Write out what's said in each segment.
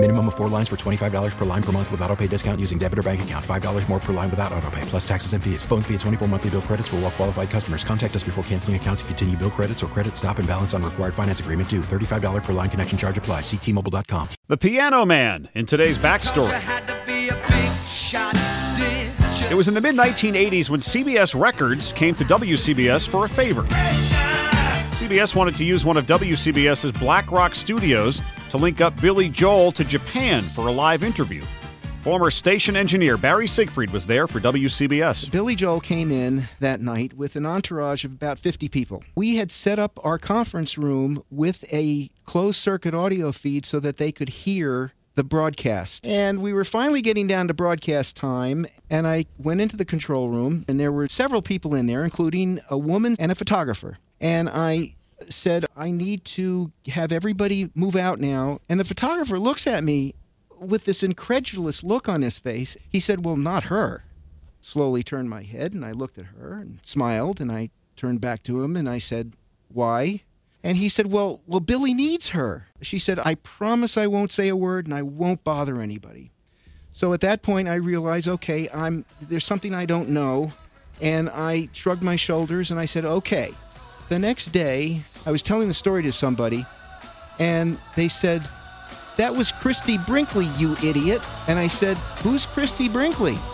Minimum of four lines for $25 per line per month with auto pay discount using debit or bank account. $5 more per line without auto pay, plus taxes and fees. Phone fee at 24 monthly bill credits for all well qualified customers. Contact us before canceling account to continue bill credits or credit stop and balance on required finance agreement due. $35 per line connection charge apply. Ctmobile.com. The Piano Man in today's backstory. It was in the mid 1980s when CBS Records came to WCBS for a favor. CBS wanted to use one of WCBS's Black Rock studios to link up Billy Joel to Japan for a live interview. Former station engineer Barry Siegfried was there for WCBS. Billy Joel came in that night with an entourage of about 50 people. We had set up our conference room with a closed circuit audio feed so that they could hear the broadcast. And we were finally getting down to broadcast time, and I went into the control room, and there were several people in there, including a woman and a photographer. And I said, I need to have everybody move out now. And the photographer looks at me with this incredulous look on his face. He said, Well, not her. Slowly turned my head, and I looked at her and smiled, and I turned back to him, and I said, Why? And he said, Well, well, Billy needs her. She said, I promise I won't say a word and I won't bother anybody. So at that point I realized, okay, I'm there's something I don't know. And I shrugged my shoulders and I said, okay. The next day, I was telling the story to somebody, and they said, That was Christie Brinkley, you idiot. And I said, Who's Christie Brinkley?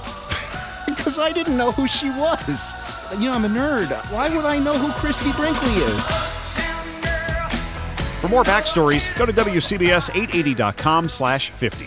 Because I didn't know who she was. You know, I'm a nerd. Why would I know who Christie Brinkley is? For more backstories, go to WCBS880.com slash 50.